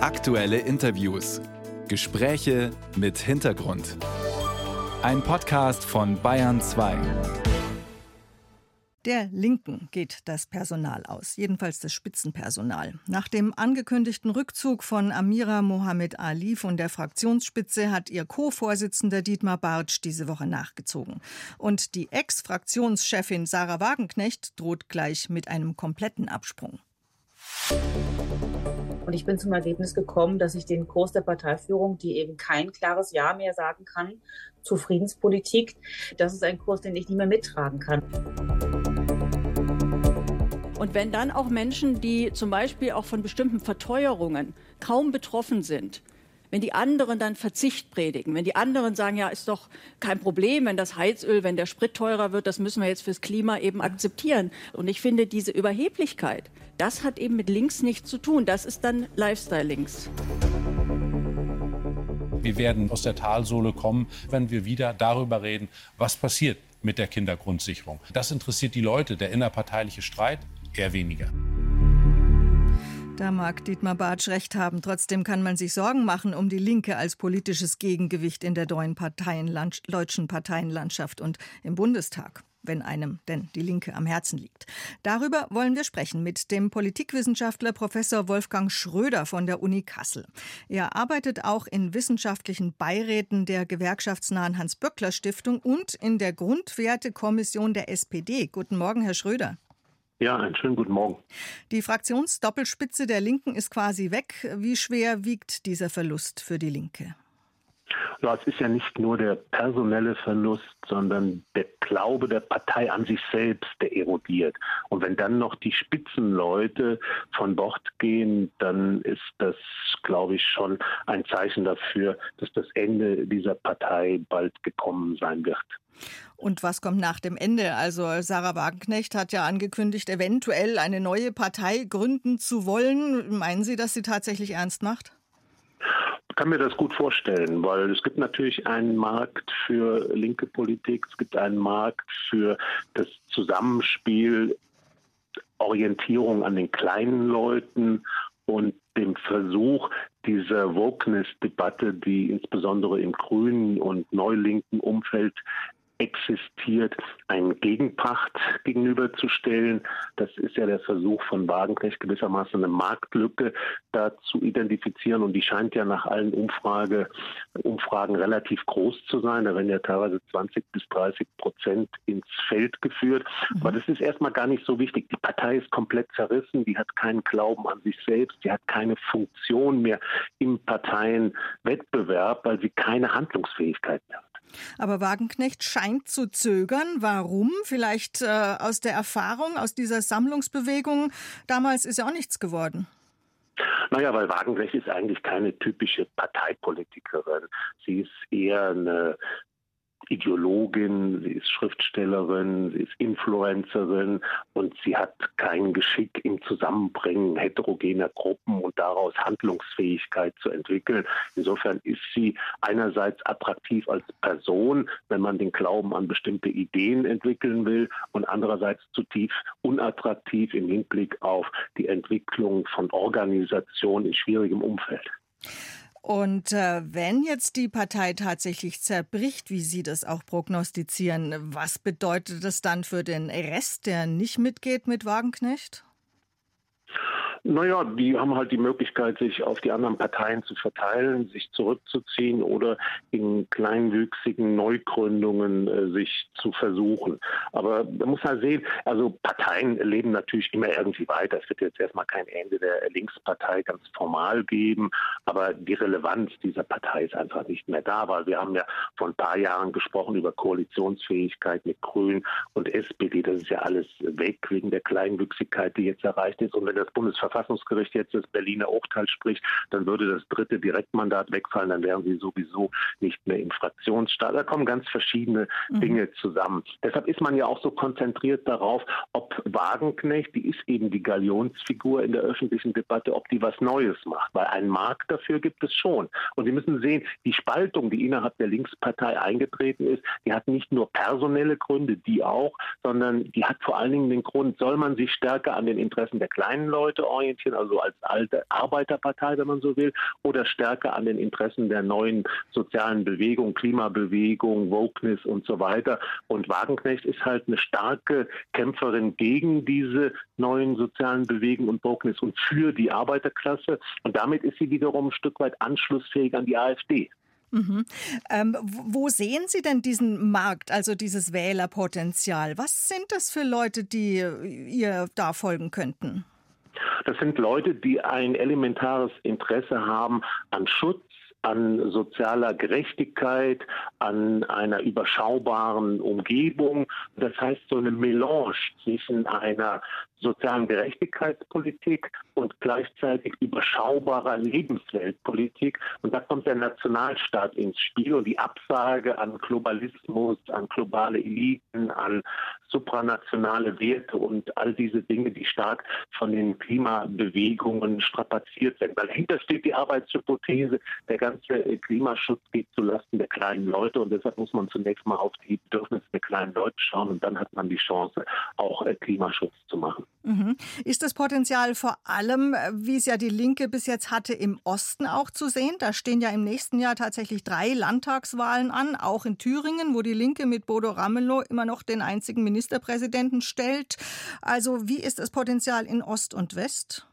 Aktuelle Interviews. Gespräche mit Hintergrund. Ein Podcast von Bayern 2. Der Linken geht das Personal aus, jedenfalls das Spitzenpersonal. Nach dem angekündigten Rückzug von Amira Mohamed Ali von der Fraktionsspitze hat ihr Co-Vorsitzender Dietmar Bartsch diese Woche nachgezogen. Und die Ex-Fraktionschefin Sarah Wagenknecht droht gleich mit einem kompletten Absprung. Und ich bin zum Ergebnis gekommen, dass ich den Kurs der Parteiführung, die eben kein klares Ja mehr sagen kann zu Friedenspolitik, das ist ein Kurs, den ich nicht mehr mittragen kann. Und wenn dann auch Menschen, die zum Beispiel auch von bestimmten Verteuerungen kaum betroffen sind, wenn die anderen dann Verzicht predigen, wenn die anderen sagen, ja, ist doch kein Problem, wenn das Heizöl, wenn der Sprit teurer wird, das müssen wir jetzt fürs Klima eben akzeptieren. Und ich finde, diese Überheblichkeit, das hat eben mit links nichts zu tun. Das ist dann Lifestyle-Links. Wir werden aus der Talsohle kommen, wenn wir wieder darüber reden, was passiert mit der Kindergrundsicherung. Das interessiert die Leute. Der innerparteiliche Streit eher weniger. Da mag Dietmar Bartsch recht haben. Trotzdem kann man sich Sorgen machen um die Linke als politisches Gegengewicht in der deutschen Parteienlandschaft und im Bundestag wenn einem denn die Linke am Herzen liegt. Darüber wollen wir sprechen mit dem Politikwissenschaftler Professor Wolfgang Schröder von der Uni Kassel. Er arbeitet auch in wissenschaftlichen Beiräten der gewerkschaftsnahen Hans-Böckler-Stiftung und in der Grundwertekommission der SPD. Guten Morgen, Herr Schröder. Ja, einen schönen guten Morgen. Die Fraktionsdoppelspitze der Linken ist quasi weg. Wie schwer wiegt dieser Verlust für die Linke? Ja, es ist ja nicht nur der personelle Verlust, sondern der Glaube der Partei an sich selbst, der erodiert. Und wenn dann noch die Spitzenleute von Bord gehen, dann ist das, glaube ich, schon ein Zeichen dafür, dass das Ende dieser Partei bald gekommen sein wird. Und was kommt nach dem Ende? Also Sarah Wagenknecht hat ja angekündigt, eventuell eine neue Partei gründen zu wollen. Meinen Sie, dass sie tatsächlich ernst macht? Ich kann mir das gut vorstellen, weil es gibt natürlich einen Markt für linke Politik, es gibt einen Markt für das Zusammenspiel, Orientierung an den kleinen Leuten und dem Versuch dieser Wokeness-Debatte, die insbesondere im grünen und neulinken Umfeld existiert, einen Gegenpacht gegenüberzustellen. Das ist ja der Versuch von Wagenknecht, gewissermaßen eine Marktlücke da zu identifizieren. Und die scheint ja nach allen Umfrage, Umfragen relativ groß zu sein. Da werden ja teilweise 20 bis 30 Prozent ins Feld geführt. Mhm. Aber das ist erstmal gar nicht so wichtig. Die Partei ist komplett zerrissen. Die hat keinen Glauben an sich selbst. Die hat keine Funktion mehr im Parteienwettbewerb, weil sie keine Handlungsfähigkeit mehr hat. Aber Wagenknecht scheint zu zögern. Warum? Vielleicht äh, aus der Erfahrung, aus dieser Sammlungsbewegung. Damals ist ja auch nichts geworden. Naja, weil Wagenknecht ist eigentlich keine typische Parteipolitikerin. Sie ist eher eine Ideologin, sie ist Schriftstellerin, sie ist Influencerin und sie hat kein Geschick im Zusammenbringen heterogener Gruppen und daraus Handlungsfähigkeit zu entwickeln. Insofern ist sie einerseits attraktiv als Person, wenn man den Glauben an bestimmte Ideen entwickeln will und andererseits zutiefst unattraktiv im Hinblick auf die Entwicklung von Organisation in schwierigem Umfeld. Und äh, wenn jetzt die Partei tatsächlich zerbricht, wie Sie das auch prognostizieren, was bedeutet das dann für den Rest, der nicht mitgeht mit Wagenknecht? Naja, die haben halt die Möglichkeit, sich auf die anderen Parteien zu verteilen, sich zurückzuziehen oder in kleinwüchsigen Neugründungen äh, sich zu versuchen. Aber man muss halt sehen, also Parteien leben natürlich immer irgendwie weiter. Es wird jetzt erstmal kein Ende der Linkspartei ganz formal geben, aber die Relevanz dieser Partei ist einfach nicht mehr da, weil wir haben ja vor ein paar Jahren gesprochen über Koalitionsfähigkeit mit Grünen und SPD. Das ist ja alles weg wegen der Kleinwüchsigkeit, die jetzt erreicht ist. Und wenn das Bundesverfassungsgericht Verfassungsgericht jetzt das Berliner Urteil spricht, dann würde das dritte Direktmandat wegfallen, dann wären sie sowieso nicht mehr im Fraktionsstaat. Da kommen ganz verschiedene mhm. Dinge zusammen. Deshalb ist man ja auch so konzentriert darauf, ob Wagenknecht, die ist eben die Galionsfigur in der öffentlichen Debatte, ob die was Neues macht, weil einen Markt dafür gibt es schon. Und Sie müssen sehen, die Spaltung, die innerhalb der Linkspartei eingetreten ist, die hat nicht nur personelle Gründe, die auch, sondern die hat vor allen Dingen den Grund, soll man sich stärker an den Interessen der kleinen Leute orientieren, orientieren, also als alte Arbeiterpartei, wenn man so will, oder stärker an den Interessen der neuen sozialen Bewegung, Klimabewegung, Wokeness und so weiter. Und Wagenknecht ist halt eine starke Kämpferin gegen diese neuen sozialen Bewegungen und Wokeness und für die Arbeiterklasse. Und damit ist sie wiederum ein Stück weit anschlussfähig an die AfD. Mhm. Ähm, wo sehen Sie denn diesen Markt, also dieses Wählerpotenzial? Was sind das für Leute, die ihr da folgen könnten? Das sind Leute, die ein elementares Interesse haben an Schutz, an sozialer Gerechtigkeit, an einer überschaubaren Umgebung. Das heißt, so eine Melange zwischen einer sozialen Gerechtigkeitspolitik und gleichzeitig überschaubarer Lebensweltpolitik. Und da kommt der Nationalstaat ins Spiel und die Absage an Globalismus, an globale Eliten, an supranationale Werte und all diese Dinge, die stark von den Klimabewegungen strapaziert werden. Weil dahinter steht die Arbeitshypothese, der ganze Klimaschutz geht zulasten der kleinen Leute und deshalb muss man zunächst mal auf die Bedürfnisse der kleinen Leute schauen und dann hat man die Chance, auch Klimaschutz zu machen. Mhm. Ist das Potenzial vor allem, wie es ja die Linke bis jetzt hatte, im Osten auch zu sehen? Da stehen ja im nächsten Jahr tatsächlich drei Landtagswahlen an, auch in Thüringen, wo die Linke mit Bodo Ramelow immer noch den einzigen Ministerpräsidenten stellt. Also wie ist das Potenzial in Ost und West?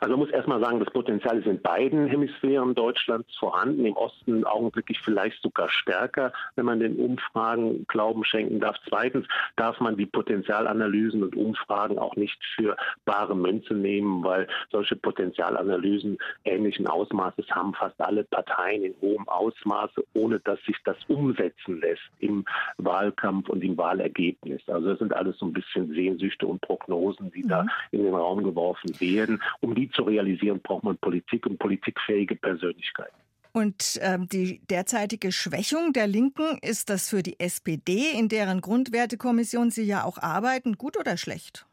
Also man muss erstmal sagen, das Potenzial ist in beiden Hemisphären Deutschlands vorhanden, im Osten augenblicklich vielleicht sogar stärker, wenn man den Umfragen Glauben schenken darf. Zweitens darf man die Potenzialanalysen und Umfragen auch nicht für bare Münze nehmen, weil solche Potenzialanalysen ähnlichen Ausmaßes haben fast alle Parteien in hohem Ausmaße, ohne dass sich das umsetzen lässt im Wahlkampf und im Wahlergebnis. Also das sind alles so ein bisschen Sehnsüchte und Prognosen, die mhm. da in den Raum geworfen werden um die zu realisieren, braucht man Politik und politikfähige Persönlichkeiten. Und ähm, die derzeitige Schwächung der Linken, ist das für die SPD, in deren Grundwertekommission Sie ja auch arbeiten, gut oder schlecht?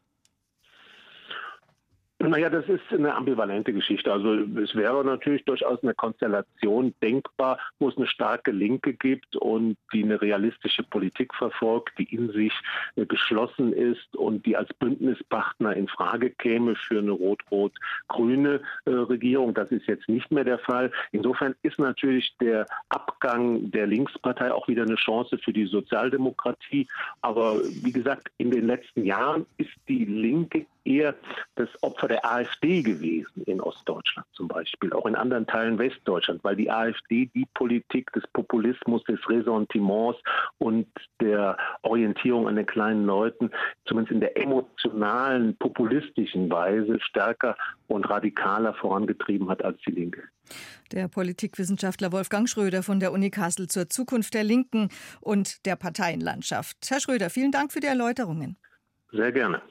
Naja, das ist eine ambivalente Geschichte. Also es wäre natürlich durchaus eine Konstellation denkbar, wo es eine starke Linke gibt und die eine realistische Politik verfolgt, die in sich geschlossen ist und die als Bündnispartner in Frage käme für eine rot-rot-grüne äh, Regierung. Das ist jetzt nicht mehr der Fall. Insofern ist natürlich der Abgang der Linkspartei auch wieder eine Chance für die Sozialdemokratie. Aber wie gesagt, in den letzten Jahren ist die Linke eher das Opfer der AfD gewesen in Ostdeutschland zum Beispiel, auch in anderen Teilen Westdeutschland, weil die AfD die Politik des Populismus, des Ressentiments und der Orientierung an den kleinen Leuten, zumindest in der emotionalen, populistischen Weise stärker und radikaler vorangetrieben hat als die Linke. Der Politikwissenschaftler Wolfgang Schröder von der Uni Kassel zur Zukunft der Linken und der Parteienlandschaft. Herr Schröder, vielen Dank für die Erläuterungen. Sehr gerne.